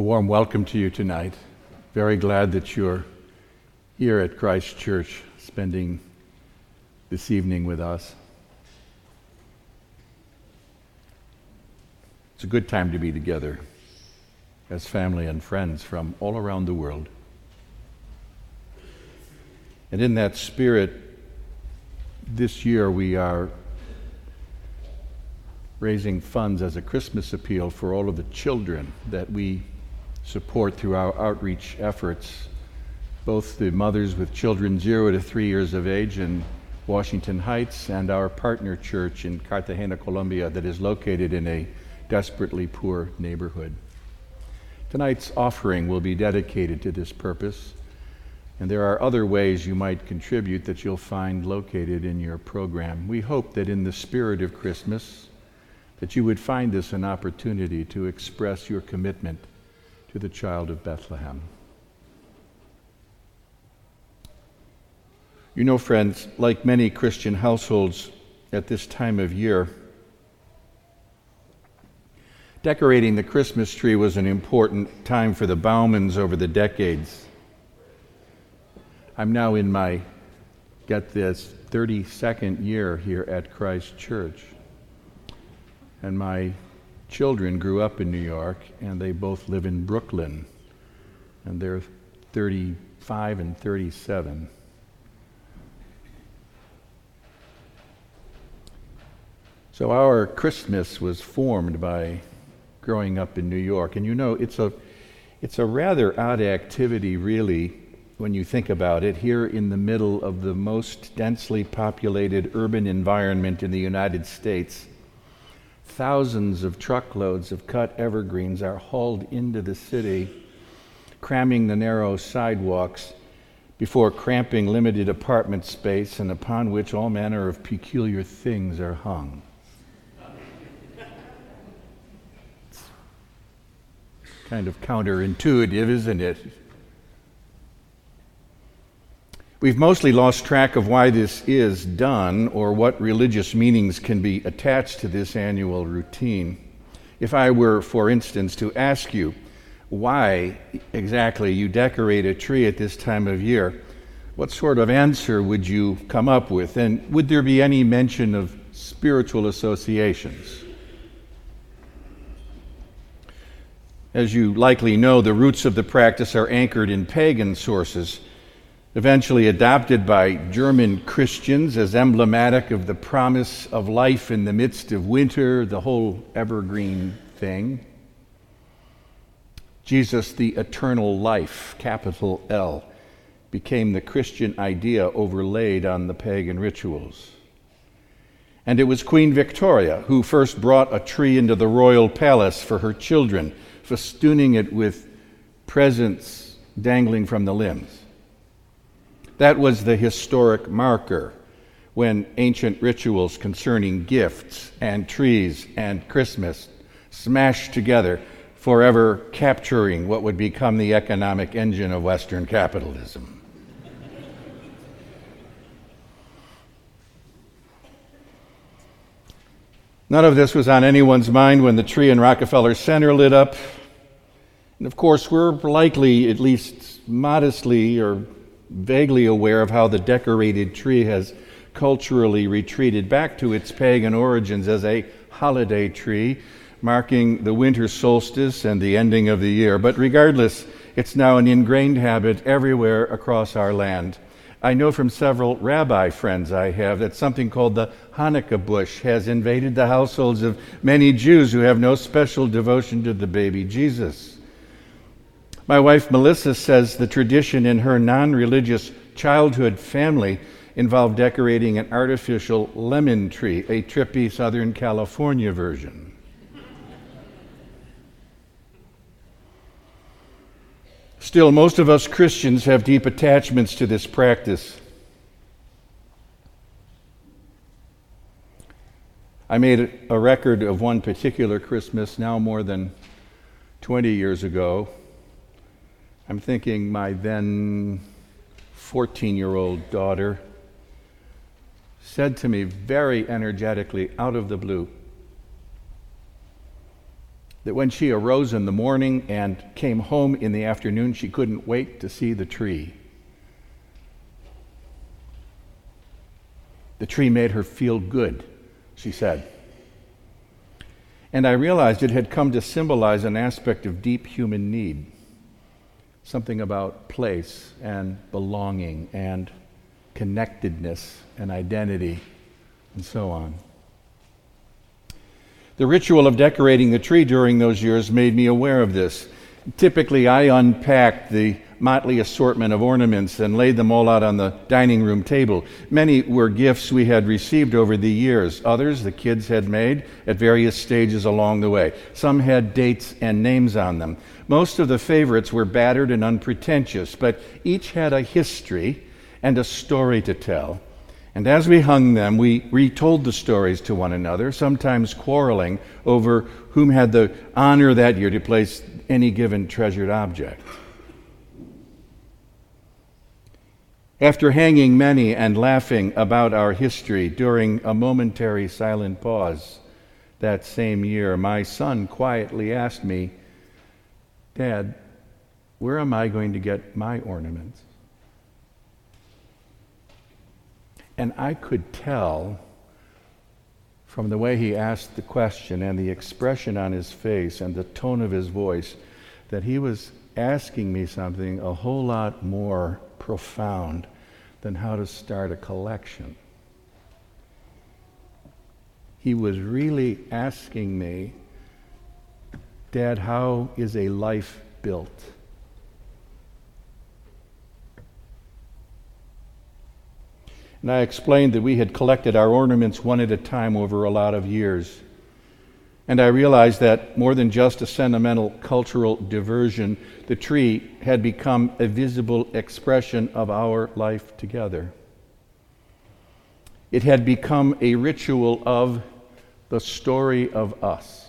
A warm welcome to you tonight. Very glad that you're here at Christ Church spending this evening with us. It's a good time to be together as family and friends from all around the world. And in that spirit, this year we are raising funds as a Christmas appeal for all of the children that we support through our outreach efforts, both the mothers with children zero to three years of age in Washington Heights and our partner church in Cartagena, Colombia, that is located in a desperately poor neighborhood. Tonight's offering will be dedicated to this purpose, and there are other ways you might contribute that you'll find located in your program. We hope that in the spirit of Christmas, that you would find this an opportunity to express your commitment to the child of Bethlehem. You know, friends, like many Christian households at this time of year, decorating the Christmas tree was an important time for the Baumans over the decades. I'm now in my, get this, 32nd year here at Christ Church and my children grew up in New York, and they both live in Brooklyn, and they're 35 and 37. So our Christmas was formed by growing up in New York, and you know it's a it's a rather odd activity, really, when you think about it. Here in the middle of the most densely populated urban environment in the United States, Thousands of truckloads of cut evergreens are hauled into the city, cramming the narrow sidewalks before cramping limited apartment space and upon which all manner of peculiar things are hung. It's kind of counterintuitive, isn't it? We've mostly lost track of why this is done or what religious meanings can be attached to this annual routine. If I were, for instance, to ask you why exactly you decorate a tree at this time of year, what sort of answer would you come up with? And would there be any mention of spiritual associations? As you likely know, the roots of the practice are anchored in pagan sources eventually adopted by German Christians as emblematic of the promise of life in the midst of winter, the whole evergreen thing. Jesus, the eternal life, capital L, became the Christian idea overlaid on the pagan rituals. And it was Queen Victoria who first brought a tree into the royal palace for her children, festooning it with presents dangling from the limbs. That was the historic marker when ancient rituals concerning gifts and trees and Christmas smashed together, forever capturing what would become the economic engine of Western capitalism. None of this was on anyone's mind when the tree in Rockefeller Center lit up. And of course, we're likely, at least modestly or vaguely aware of how the decorated tree has culturally retreated back to its pagan origins as a holiday tree, marking the winter solstice and the ending of the year. But regardless, it's now an ingrained habit everywhere across our land. I know from several rabbi friends I have that something called the Hanukkah bush has invaded the households of many Jews who have no special devotion to the baby Jesus. My wife Melissa says the tradition in her non religious childhood family involved decorating an artificial lemon tree, a trippy Southern California version. Still, most of us Christians have deep attachments to this practice. I made a record of one particular Christmas now more than 20 years ago I'm thinking my then 14 year old daughter said to me very energetically out of the blue, that when she arose in the morning and came home in the afternoon, she couldn't wait to see the tree. The tree made her feel good, she said. And I realized it had come to symbolize an aspect of deep human need something about place and belonging and connectedness and identity and so on. The ritual of decorating the tree during those years made me aware of this. Typically, I unpacked the motley assortment of ornaments and laid them all out on the dining room table. Many were gifts we had received over the years, others the kids had made at various stages along the way. Some had dates and names on them. Most of the favorites were battered and unpretentious, but each had a history and a story to tell. And as we hung them, we retold the stories to one another, sometimes quarreling over whom had the honor that year to place any given treasured object. After hanging many and laughing about our history during a momentary silent pause that same year, my son quietly asked me, Dad, where am I going to get my ornaments? And I could tell from the way he asked the question and the expression on his face and the tone of his voice that he was asking me something a whole lot more profound than how to start a collection. He was really asking me, Dad, how is a life built? And I explained that we had collected our ornaments one at a time over a lot of years. And I realized that more than just a sentimental cultural diversion, the tree had become a visible expression of our life together. It had become a ritual of the story of us.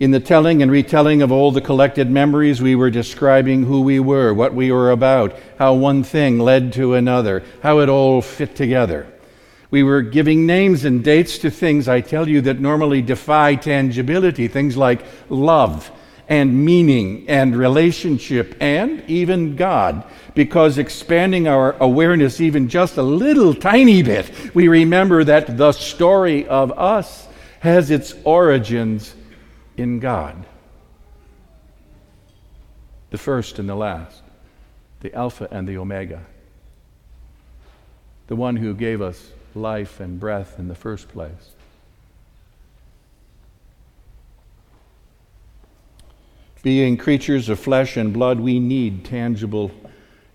In the telling and retelling of all the collected memories, we were describing who we were, what we were about, how one thing led to another, how it all fit together. We were giving names and dates to things, I tell you, that normally defy tangibility, things like love and meaning and relationship and even God. Because expanding our awareness even just a little tiny bit, we remember that the story of us has its origins in God. The first and the last, the Alpha and the Omega, the one who gave us life and breath in the first place. Being creatures of flesh and blood, we need tangible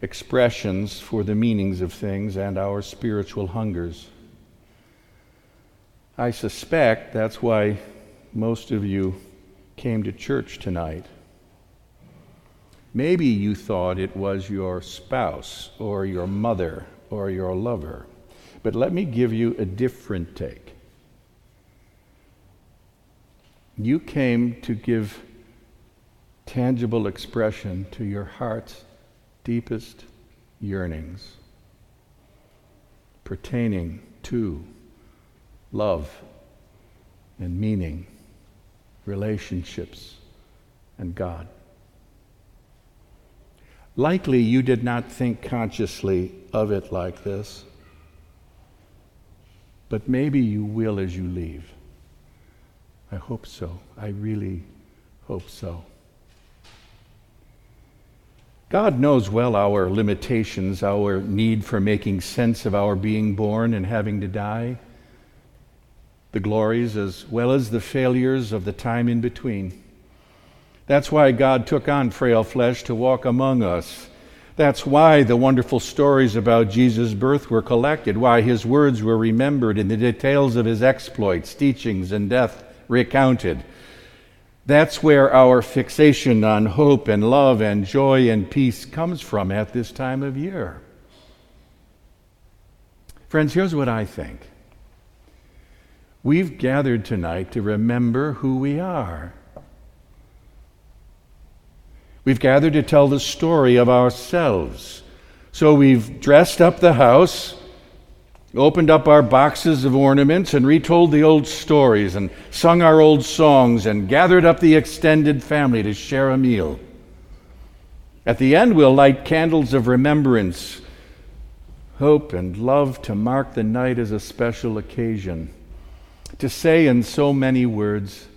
expressions for the meanings of things and our spiritual hungers. I suspect that's why most of you came to church tonight. Maybe you thought it was your spouse or your mother or your lover. But let me give you a different take. You came to give tangible expression to your heart's deepest yearnings pertaining to love and meaning relationships, and God. Likely you did not think consciously of it like this, but maybe you will as you leave. I hope so. I really hope so. God knows well our limitations, our need for making sense of our being born and having to die the glories as well as the failures of the time in between. That's why God took on frail flesh to walk among us. That's why the wonderful stories about Jesus' birth were collected, why his words were remembered, and the details of his exploits, teachings, and death recounted. That's where our fixation on hope and love and joy and peace comes from at this time of year. Friends, here's what I think. We've gathered tonight to remember who we are. We've gathered to tell the story of ourselves. So we've dressed up the house opened up our boxes of ornaments and retold the old stories and sung our old songs and gathered up the extended family to share a meal. At the end, we'll light candles of remembrance, hope, and love to mark the night as a special occasion. To say in so many words,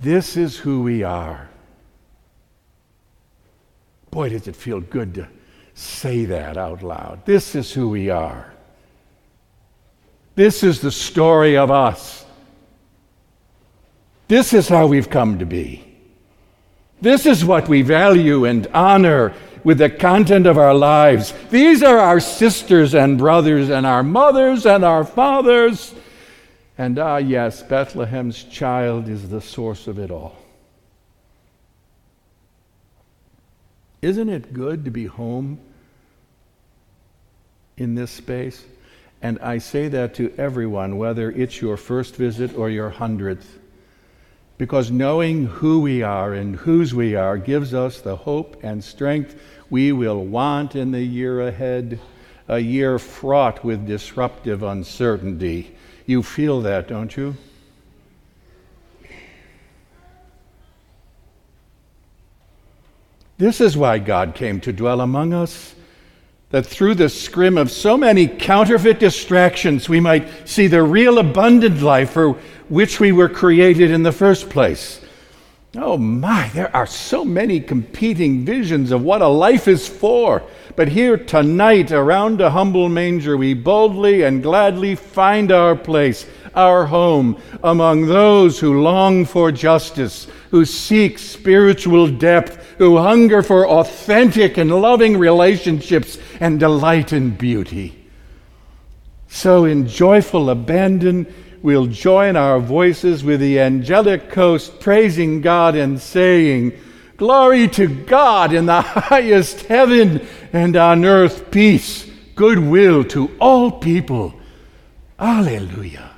This is who we are. Boy, does it feel good to say that out loud. This is who we are. This is the story of us. This is how we've come to be. This is what we value and honor with the content of our lives. These are our sisters and brothers, and our mothers and our fathers. And ah, yes, Bethlehem's child is the source of it all. Isn't it good to be home in this space? And I say that to everyone, whether it's your first visit or your hundredth. Because knowing who we are and whose we are gives us the hope and strength we will want in the year ahead, a year fraught with disruptive uncertainty. You feel that, don't you? This is why God came to dwell among us that through the scrim of so many counterfeit distractions, we might see the real abundant life for which we were created in the first place. Oh my, there are so many competing visions of what a life is for. But here tonight, around a humble manger, we boldly and gladly find our place, our home, among those who long for justice, who seek spiritual depth, who hunger for authentic and loving relationships and delight in beauty. So, in joyful abandon, we'll join our voices with the angelic host, praising God and saying, Glory to God in the highest heaven, and on earth peace, goodwill to all people. Alleluia.